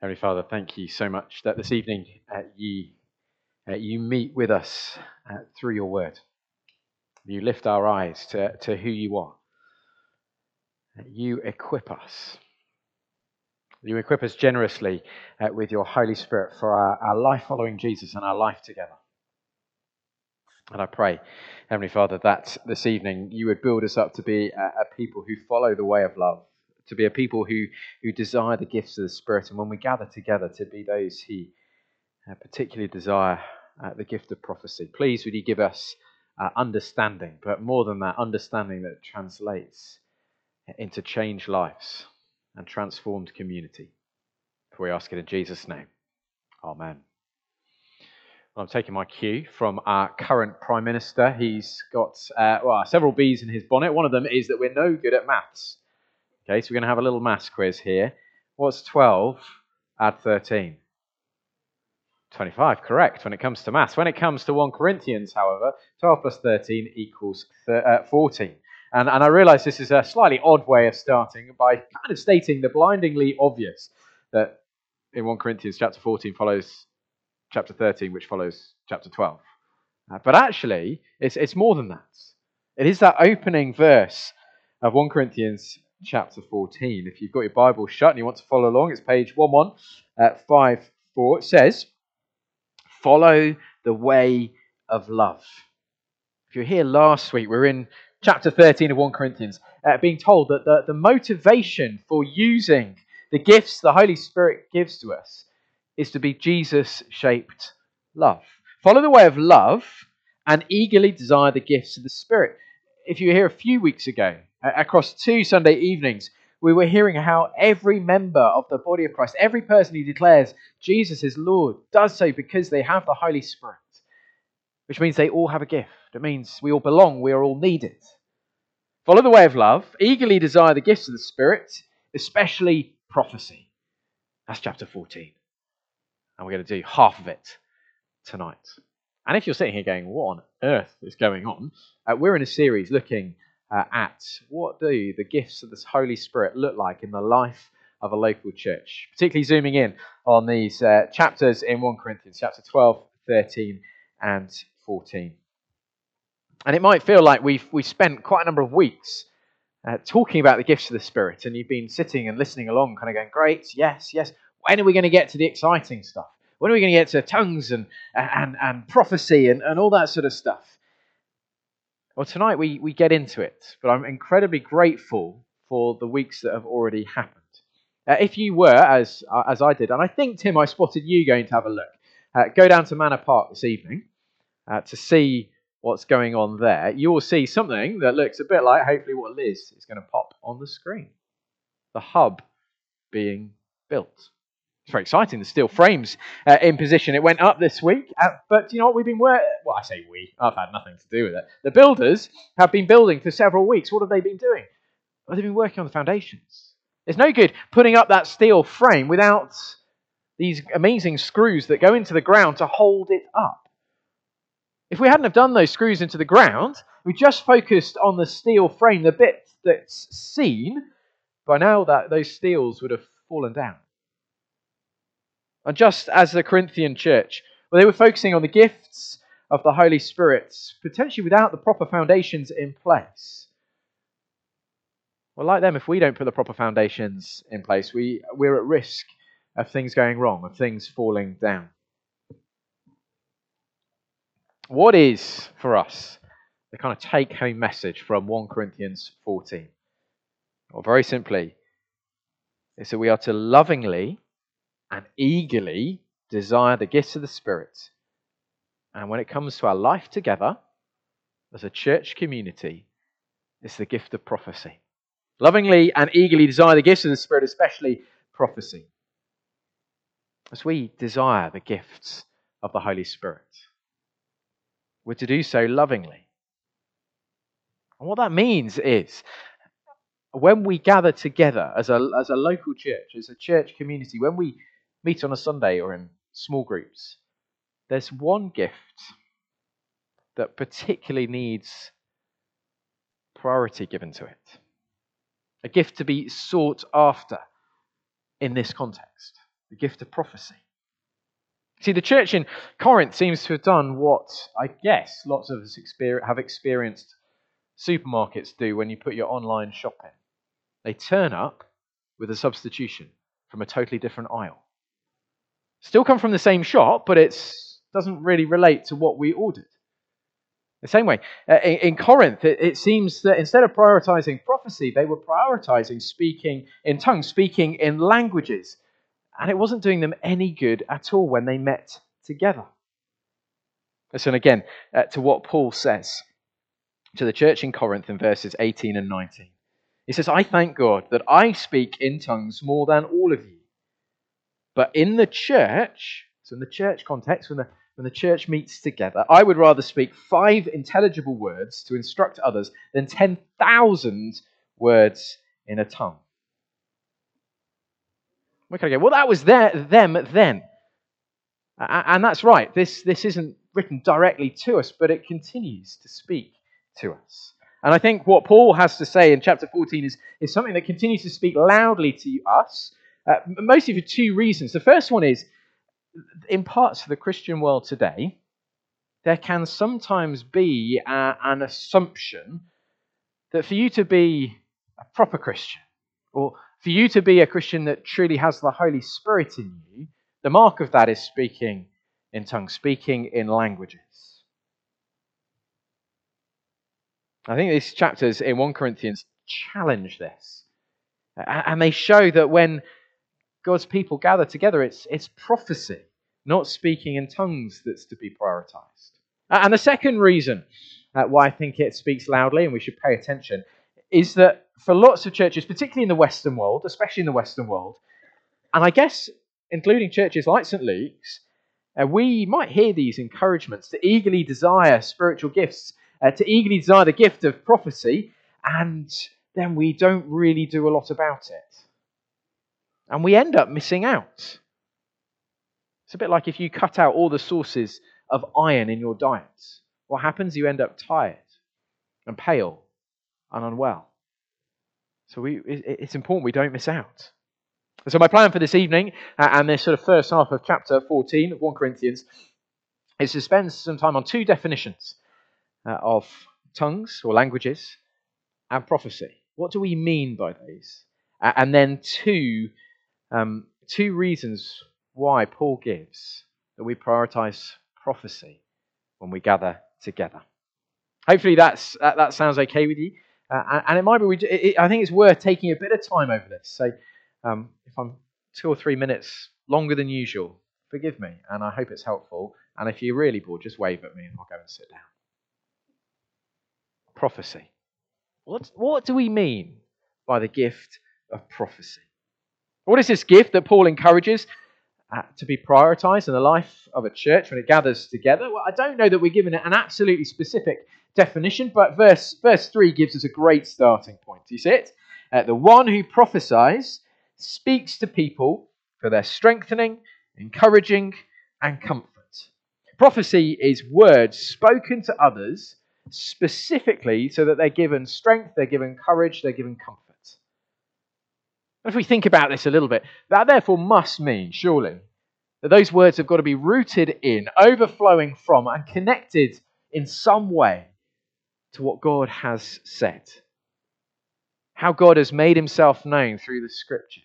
Heavenly Father, thank you so much that this evening uh, you, uh, you meet with us uh, through your word. You lift our eyes to, to who you are. You equip us. You equip us generously uh, with your Holy Spirit for our, our life following Jesus and our life together. And I pray, Heavenly Father, that this evening you would build us up to be a, a people who follow the way of love to be a people who, who desire the gifts of the Spirit. And when we gather together, to be those who uh, particularly desire uh, the gift of prophecy. Please, would you give us uh, understanding, but more than that, understanding that translates into changed lives and transformed community. For we ask it in Jesus' name. Amen. Well, I'm taking my cue from our current Prime Minister. He's got uh, well, several bees in his bonnet. One of them is that we're no good at maths. Okay, so we're going to have a little maths quiz here. What's 12 add 13? 25, correct, when it comes to maths. When it comes to 1 Corinthians, however, 12 plus 13 equals uh, 14. And, and I realize this is a slightly odd way of starting by kind of stating the blindingly obvious that in 1 Corinthians chapter 14 follows chapter 13, which follows chapter 12. Uh, but actually, it's, it's more than that. It is that opening verse of 1 Corinthians chapter 14. If you've got your Bible shut and you want to follow along, it's page 1154. It says, Follow the way of love. If you're here last week, we're in chapter 13 of 1 Corinthians, uh, being told that the, the motivation for using the gifts the Holy Spirit gives to us is to be Jesus shaped love. Follow the way of love and eagerly desire the gifts of the Spirit. If you were here a few weeks ago, across two Sunday evenings, we were hearing how every member of the body of Christ, every person who declares Jesus is Lord, does so because they have the Holy Spirit, which means they all have a gift. It means we all belong, we are all needed. Follow the way of love, eagerly desire the gifts of the Spirit, especially prophecy. That's chapter 14. And we're going to do half of it tonight. And if you're sitting here going, what on earth is going on? Uh, we're in a series looking uh, at what do the gifts of the Holy Spirit look like in the life of a local church, particularly zooming in on these uh, chapters in 1 Corinthians, chapter 12, 13, and 14. And it might feel like we've, we've spent quite a number of weeks uh, talking about the gifts of the Spirit, and you've been sitting and listening along, kind of going, Great, yes, yes. When are we going to get to the exciting stuff? When are we going to get to tongues and, and, and prophecy and, and all that sort of stuff? Well, tonight we, we get into it, but I'm incredibly grateful for the weeks that have already happened. Uh, if you were, as, uh, as I did, and I think, Tim, I spotted you going to have a look, uh, go down to Manor Park this evening uh, to see what's going on there, you will see something that looks a bit like, hopefully, what Liz is going to pop on the screen the hub being built. It's very exciting. The steel frames uh, in position. It went up this week, uh, but you know what? We've been working. Well, I say we. I've had nothing to do with it. The builders have been building for several weeks. What have they been doing? Well, they've been working on the foundations. It's no good putting up that steel frame without these amazing screws that go into the ground to hold it up. If we hadn't have done those screws into the ground, we just focused on the steel frame, the bit that's seen, by now that those steels would have fallen down. And just as the Corinthian church, well, they were focusing on the gifts of the Holy Spirit, potentially without the proper foundations in place. Well, like them, if we don't put the proper foundations in place, we, we're at risk of things going wrong, of things falling down. What is, for us, the kind of take home message from 1 Corinthians 14? Well, very simply, is that we are to lovingly and eagerly desire the gifts of the Spirit. And when it comes to our life together as a church community, it's the gift of prophecy. Lovingly and eagerly desire the gifts of the Spirit, especially prophecy. As we desire the gifts of the Holy Spirit, we're to do so lovingly. And what that means is when we gather together as a, as a local church, as a church community, when we meet on a Sunday or in small groups, there's one gift that particularly needs priority given to it. A gift to be sought after in this context. the gift of prophecy. See, the church in Corinth seems to have done what I guess lots of us have experienced supermarkets do when you put your online shopping. They turn up with a substitution from a totally different aisle. Still come from the same shop, but it doesn't really relate to what we ordered. The same way, uh, in, in Corinth, it, it seems that instead of prioritizing prophecy, they were prioritizing speaking in tongues, speaking in languages. And it wasn't doing them any good at all when they met together. Listen again uh, to what Paul says to the church in Corinth in verses 18 and 19. He says, I thank God that I speak in tongues more than all of you. But in the church, so in the church context, when the, when the church meets together, I would rather speak five intelligible words to instruct others than 10,000 words in a tongue. Where can I go? Well, that was their, them then. And that's right. This, this isn't written directly to us, but it continues to speak to us. And I think what Paul has to say in chapter 14 is, is something that continues to speak loudly to us, uh, mostly for two reasons. The first one is, in parts of the Christian world today, there can sometimes be an assumption that for you to be a proper Christian, or for you to be a Christian that truly has the Holy Spirit in you, the mark of that is speaking in tongues, speaking in languages. I think these chapters in 1 Corinthians challenge this. And they show that when God's people gather together, it's, it's prophecy, not speaking in tongues, that's to be prioritized. And the second reason uh, why I think it speaks loudly and we should pay attention is that for lots of churches, particularly in the Western world, especially in the Western world, and I guess including churches like St. Luke's, uh, we might hear these encouragements to eagerly desire spiritual gifts uh, to eagerly desire the gift of prophecy, and then we don't really do a lot about it. And we end up missing out. It's a bit like if you cut out all the sources of iron in your diet. What happens? You end up tired and pale and unwell. So we, it's important we don't miss out. So my plan for this evening uh, and this sort of first half of chapter 14 of 1 Corinthians is to spend some time on two definitions uh, of tongues or languages and prophecy. What do we mean by those? Uh, and then two, um, two reasons why Paul gives that we prioritize prophecy when we gather together. Hopefully that's, that, that sounds okay with you. Uh, and it might be, we, it, I think it's worth taking a bit of time over this. So um, if I'm two or three minutes longer than usual, forgive me, and I hope it's helpful. And if you're really bored, just wave at me and I'll go and sit down prophecy. What, what do we mean by the gift of prophecy? What is this gift that Paul encourages uh, to be prioritized in the life of a church when it gathers together? Well, I don't know that we're given it an absolutely specific definition, but verse, verse 3 gives us a great starting point. You see it? Uh, the one who prophesies speaks to people for their strengthening, encouraging, and comfort. Prophecy is words spoken to others specifically so that they're given strength, they're given courage, they're given comfort. If we think about this a little bit, that therefore must mean, surely, that those words have got to be rooted in, overflowing from, and connected in some way to what God has said. How God has made himself known through the scriptures.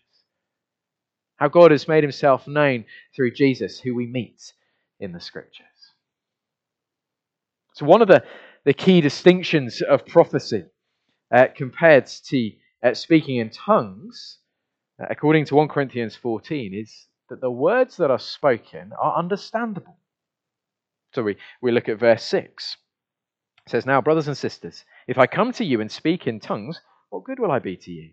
How God has made himself known through Jesus, who we meet in the scriptures. So, one of the the key distinctions of prophecy uh, compared to uh, speaking in tongues, according to 1 Corinthians 14, is that the words that are spoken are understandable. So we, we look at verse 6. It says, Now, brothers and sisters, if I come to you and speak in tongues, what good will I be to you?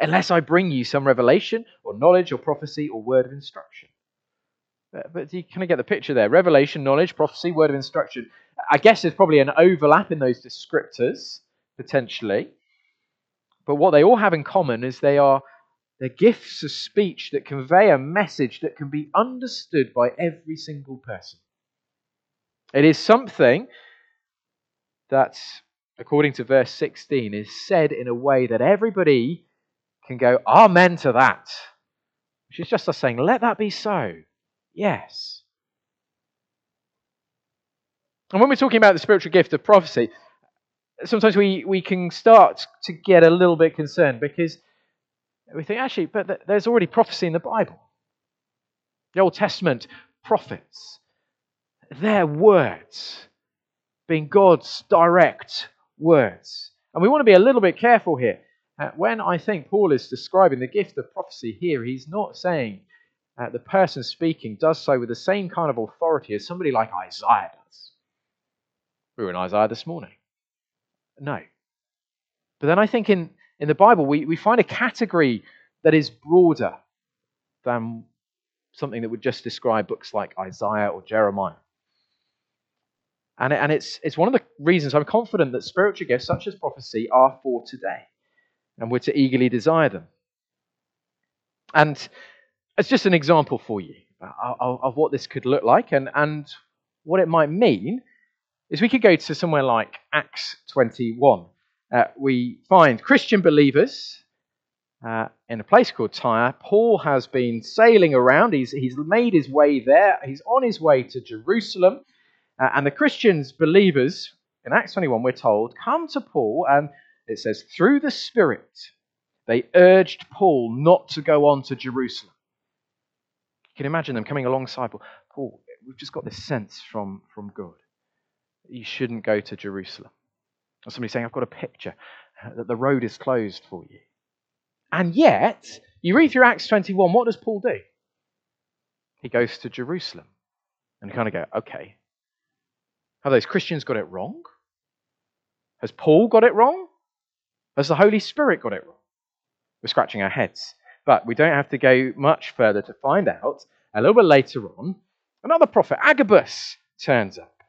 Unless I bring you some revelation or knowledge or prophecy or word of instruction. Uh, but you kind of get the picture there. Revelation, knowledge, prophecy, word of instruction. I guess there's probably an overlap in those descriptors, potentially. But what they all have in common is they are they're gifts of speech that convey a message that can be understood by every single person. It is something that, according to verse 16, is said in a way that everybody can go, Amen to that. which is just us saying, Let that be so. Yes. And when we're talking about the spiritual gift of prophecy, sometimes we, we can start to get a little bit concerned because we think, actually, but there's already prophecy in the Bible. The Old Testament prophets, their words being God's direct words. And we want to be a little bit careful here. Uh, when I think Paul is describing the gift of prophecy here, he's not saying uh, the person speaking does so with the same kind of authority as somebody like Isaiah does. We were in Isaiah this morning. No. But then I think in, in the Bible, we, we find a category that is broader than something that would just describe books like Isaiah or Jeremiah. And, and it's, it's one of the reasons I'm confident that spiritual gifts such as prophecy are for today. And we're to eagerly desire them. And it's just an example for you uh, of, of what this could look like and, and what it might mean is we could go to somewhere like Acts 21. Uh, we find Christian believers uh, in a place called Tyre. Paul has been sailing around. He's, he's made his way there. He's on his way to Jerusalem. Uh, and the Christians, believers, in Acts 21, we're told, come to Paul, and it says, through the Spirit, they urged Paul not to go on to Jerusalem. You can imagine them coming alongside Paul. Paul, we've just got this sense from, from God. You shouldn't go to Jerusalem. Or somebody saying, I've got a picture uh, that the road is closed for you. And yet, you read through Acts 21, what does Paul do? He goes to Jerusalem. And kind of go, okay, have those Christians got it wrong? Has Paul got it wrong? Has the Holy Spirit got it wrong? We're scratching our heads. But we don't have to go much further to find out. A little bit later on, another prophet, Agabus, turns up.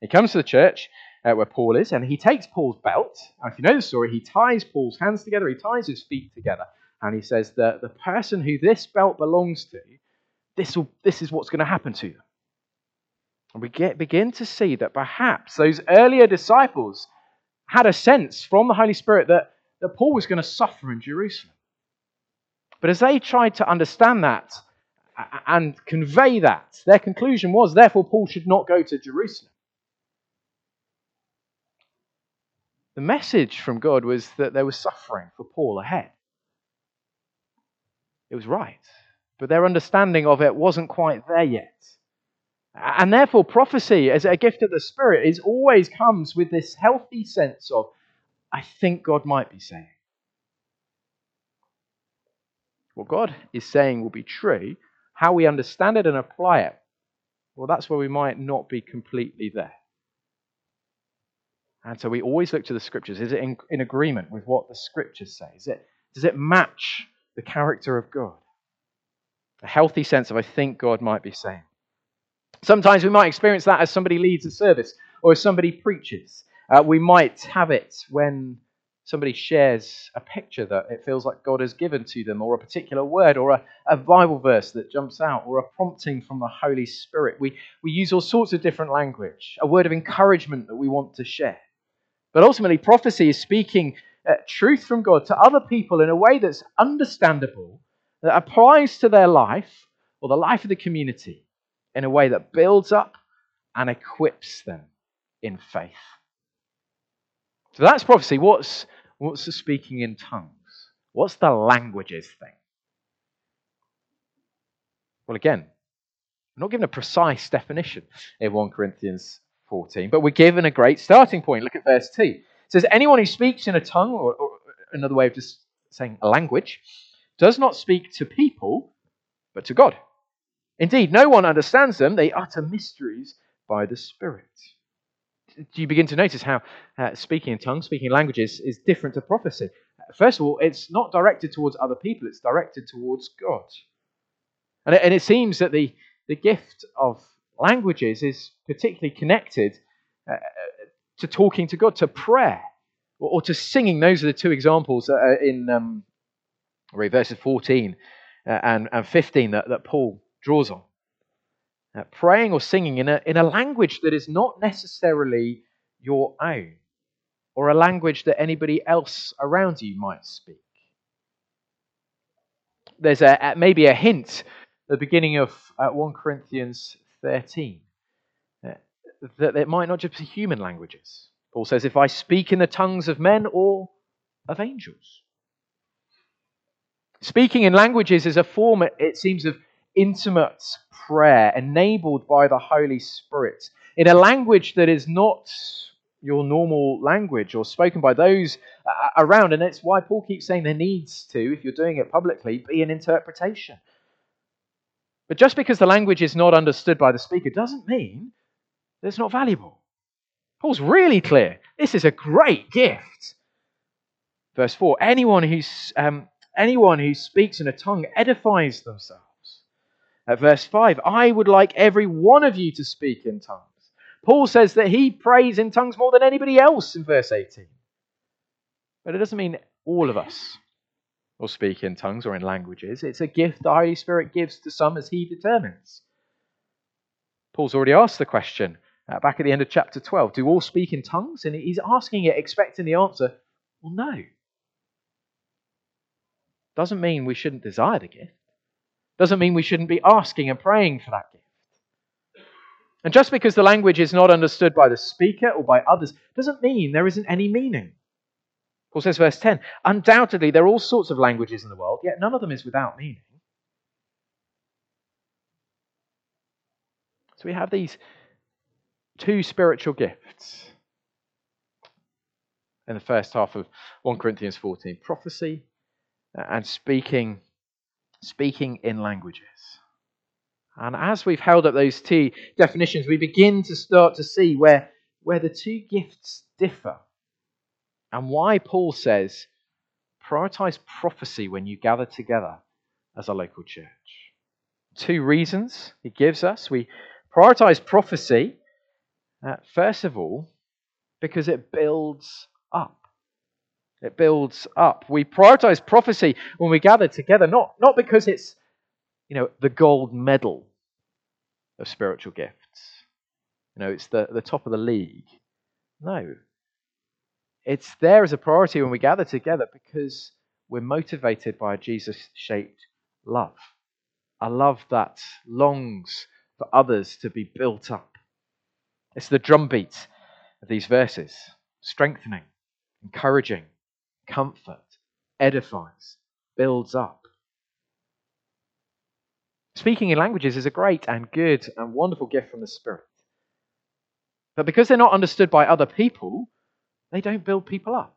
He comes to the church uh, where Paul is, and he takes Paul's belt. And if you know the story, he ties Paul's hands together, he ties his feet together, and he says that the person who this belt belongs to, this, will, this is what's going to happen to them. And we get, begin to see that perhaps those earlier disciples had a sense from the Holy Spirit that, that Paul was going to suffer in Jerusalem. But as they tried to understand that and convey that, their conclusion was therefore Paul should not go to Jerusalem. The message from God was that there was suffering for Paul ahead. It was right, but their understanding of it wasn't quite there yet. And therefore, prophecy as a gift of the Spirit is always comes with this healthy sense of, I think God might be saying. What God is saying will be true. How we understand it and apply it, well, that's where we might not be completely there. And so we always look to the scriptures. Is it in, in agreement with what the scriptures say? Is it, does it match the character of God? A healthy sense of, I think God might be saying. Sometimes we might experience that as somebody leads a service or as somebody preaches. Uh, we might have it when somebody shares a picture that it feels like God has given to them, or a particular word, or a, a, Bible verse that jumps out, or a prompting from the Holy Spirit. We, we use all sorts of different language, a word of encouragement that we want to share. But ultimately, prophecy is speaking uh, truth from God to other people in a way that's understandable, that applies to their life or the life of the community in a way that builds up and equips them in faith. So that's prophecy. What's, what's the speaking in tongues? What's the languages thing? Well, again, I'm not given a precise definition in 1 Corinthians 14. But we're given a great starting point. Look at verse 2. It says, Anyone who speaks in a tongue, or, or another way of just saying a language, does not speak to people, but to God. Indeed, no one understands them. They utter mysteries by the Spirit. Do you begin to notice how uh, speaking in tongues, speaking in languages, is different to prophecy? First of all, it's not directed towards other people, it's directed towards God. And it, and it seems that the, the gift of languages is particularly connected uh, to talking to God, to prayer, or, or, to singing. Those are the two examples uh, in um, verses 14 uh, and, and 15 that, that Paul draws on. Uh, praying or singing in a, in a language that is not necessarily your own, or a language that anybody else around you might speak. there's a, maybe a hint at the beginning of uh, 1 Corinthians 13 uh, that it might not just be human languages. Paul says, if I speak in the tongues of men or of angels. Speaking in languages is a form, it seems, of intimate prayer enabled by the Holy Spirit in a language that is not your normal language or spoken by those uh, around. And it's why Paul keeps saying there needs to, if you're doing it publicly, be an interpretation. But just because the language is not understood by the speaker doesn't mean that it's not valuable. Paul's really clear. This is a great gift. Verse 4 anyone, who's, um, anyone who speaks in a tongue edifies themselves. At verse 5, I would like every one of you to speak in tongues. Paul says that he prays in tongues more than anybody else in verse 18. But it doesn't mean all of us will speak in tongues or in languages. It's a gift the Holy Spirit gives to some as he determines. Paul's already asked the question uh, back at the end of chapter 12 do all speak in tongues? And he's asking it, expecting the answer, well, no. Doesn't mean we shouldn't desire the gift. Doesn't mean we shouldn't be asking and praying for that gift. And just because the language is not understood by the speaker or by others doesn't mean there isn't any meaning. Paul says, verse 10 Undoubtedly, there are all sorts of languages in the world, yet none of them is without meaning. So we have these two spiritual gifts in the first half of 1 Corinthians 14 prophecy and speaking, speaking in languages. And as we've held up those two definitions, we begin to start to see where, where the two gifts differ and why Paul says prioritize prophecy when you gather together as a local church. Two reasons he gives us. We prioritize prophecy, uh, first of all, because it builds up. It builds up. We prioritize prophecy when we gather together, not, not because it's you know, the gold medal of spiritual gifts. You know, it's the, the top of the league. No. It's there as a priority when we gather together because we're motivated by a Jesus shaped love. A love that longs for others to be built up. It's the drumbeat of these verses strengthening, encouraging, comfort, edifies, builds up. Speaking in languages is a great and good and wonderful gift from the Spirit. But because they're not understood by other people, they don't build people up.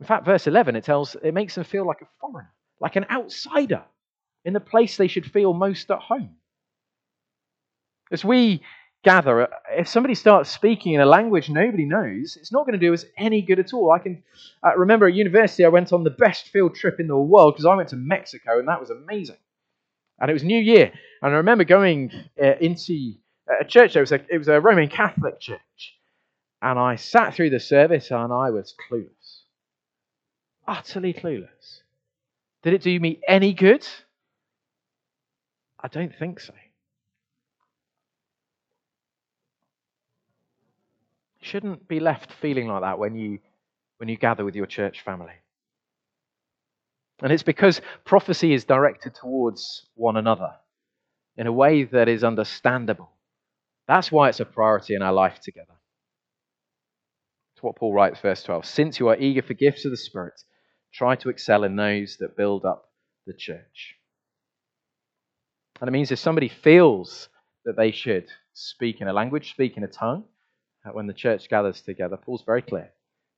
In fact, verse 11, it tells, it makes them feel like a foreigner, like an outsider in the place they should feel most at home. As we gather, if somebody starts speaking in a language nobody knows, it's not going to do us any good at all. I can uh, remember at university, I went on the best field trip in the world because I went to Mexico, and that was amazing. And it was New Year, and I remember going uh, into a church. Was a, it was a Roman Catholic church, and I sat through the service, and I was clueless, utterly clueless. Did it do me any good? I don't think so. You shouldn't be left feeling like that when you, when you gather with your church family. And it's because prophecy is directed towards one another in a way that is understandable. That's why it's a priority in our life together. What Paul writes, verse 12. Since you are eager for gifts of the Spirit, try to excel in those that build up the church. And it means if somebody feels that they should speak in a language, speak in a tongue, uh, when the church gathers together, Paul's very clear.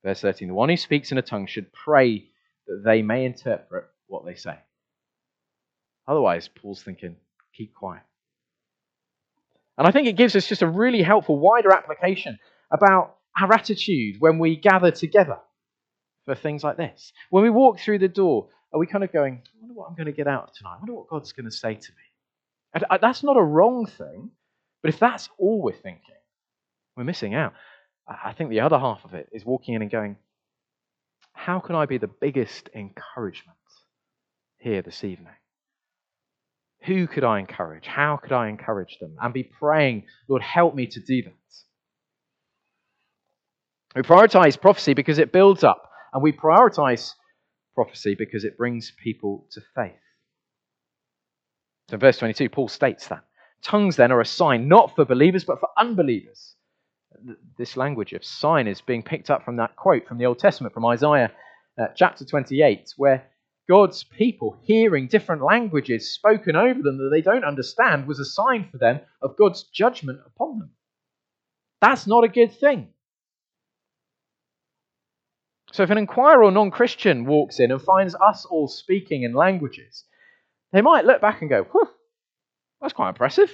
Verse 13 The one who speaks in a tongue should pray that they may interpret what they say. Otherwise, Paul's thinking, keep quiet. And I think it gives us just a really helpful, wider application about our attitude when we gather together for things like this. When we walk through the door, are we kind of going, I wonder what I'm going to get out tonight? I wonder what God's going to say to me? And uh, that's not a wrong thing, but if that's all we're thinking, we're missing out. I think the other half of it is walking in and going, How can I be the biggest encouragement here this evening? Who could I encourage? How could I encourage them? And be praying, Lord, help me to do that. We prioritize prophecy because it builds up, and we prioritize prophecy because it brings people to faith. So in verse 22, Paul states that. Tongues then are a sign not for believers but for unbelievers. This language of sign is being picked up from that quote from the Old Testament, from Isaiah uh, chapter 28, where God's people hearing different languages spoken over them that they don't understand was a sign for them of God's judgment upon them. That's not a good thing. So if an inquirer or non Christian walks in and finds us all speaking in languages, they might look back and go, Whew, that's quite impressive.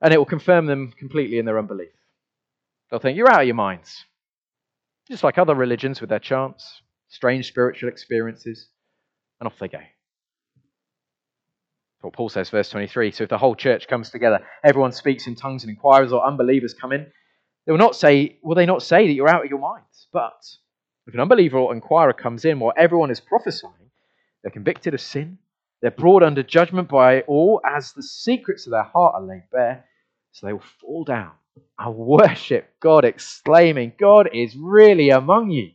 And it will confirm them completely in their unbelief. They'll think, you're out of your minds. Just like other religions with their chants, strange spiritual experiences, and off they go. What Paul says, verse 23. So if the whole church comes together, everyone speaks in tongues, and inquirers or unbelievers come in, they will not say, will they not say that you're out of your minds? But if an unbeliever or inquirer comes in while everyone is prophesying, they're convicted of sin, they're brought under judgment by all as the secrets of their heart are laid bare, so they will fall down and worship God, exclaiming, God is really among you.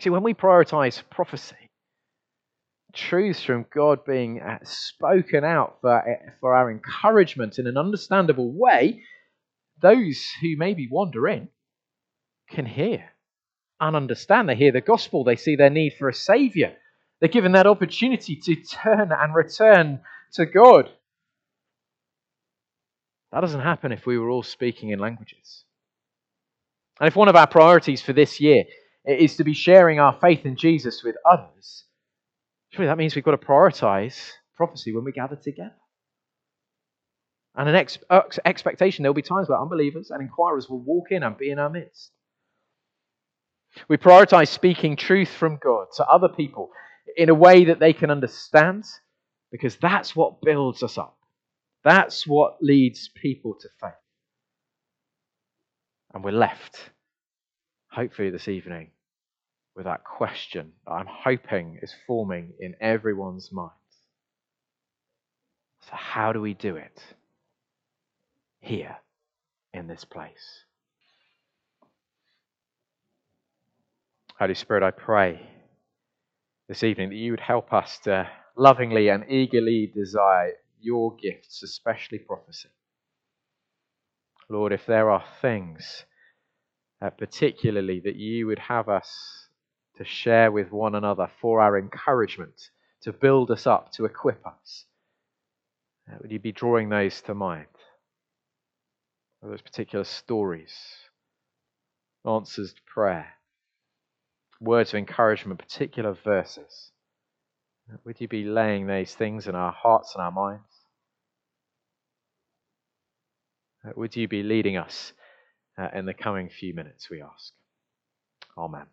See, when we prioritize prophecy, truths from God being uh, spoken out for, uh, for our encouragement in an understandable way, those who maybe wander in can hear and understand. They hear the gospel, they see their need for a savior. They're given that opportunity to turn and return to God. That doesn't happen if we were all speaking in languages. And if one of our priorities for this year is to be sharing our faith in Jesus with others, surely that means we've got to prioritize prophecy when we gather together. And an ex- expectation there will be times where unbelievers and inquirers will walk in and be in our midst. We prioritize speaking truth from God to other people in a way that they can understand because that's what builds us up. That's what leads people to faith. And we're left, hopefully, this evening with that question that I'm hoping is forming in everyone's minds. So, how do we do it here in this place? Holy Spirit, I pray this evening that you would help us to lovingly and eagerly desire your gifts, especially prophecy. Lord, if there are things, uh, particularly that you would have us to share with one another for our encouragement, to build us up, to equip us, uh, would you be drawing those to mind? Those particular stories, answers to prayer, words of encouragement, particular verses. Would you be laying these things in our hearts and our minds? Would you be leading us uh, in the coming few minutes, we ask? Amen.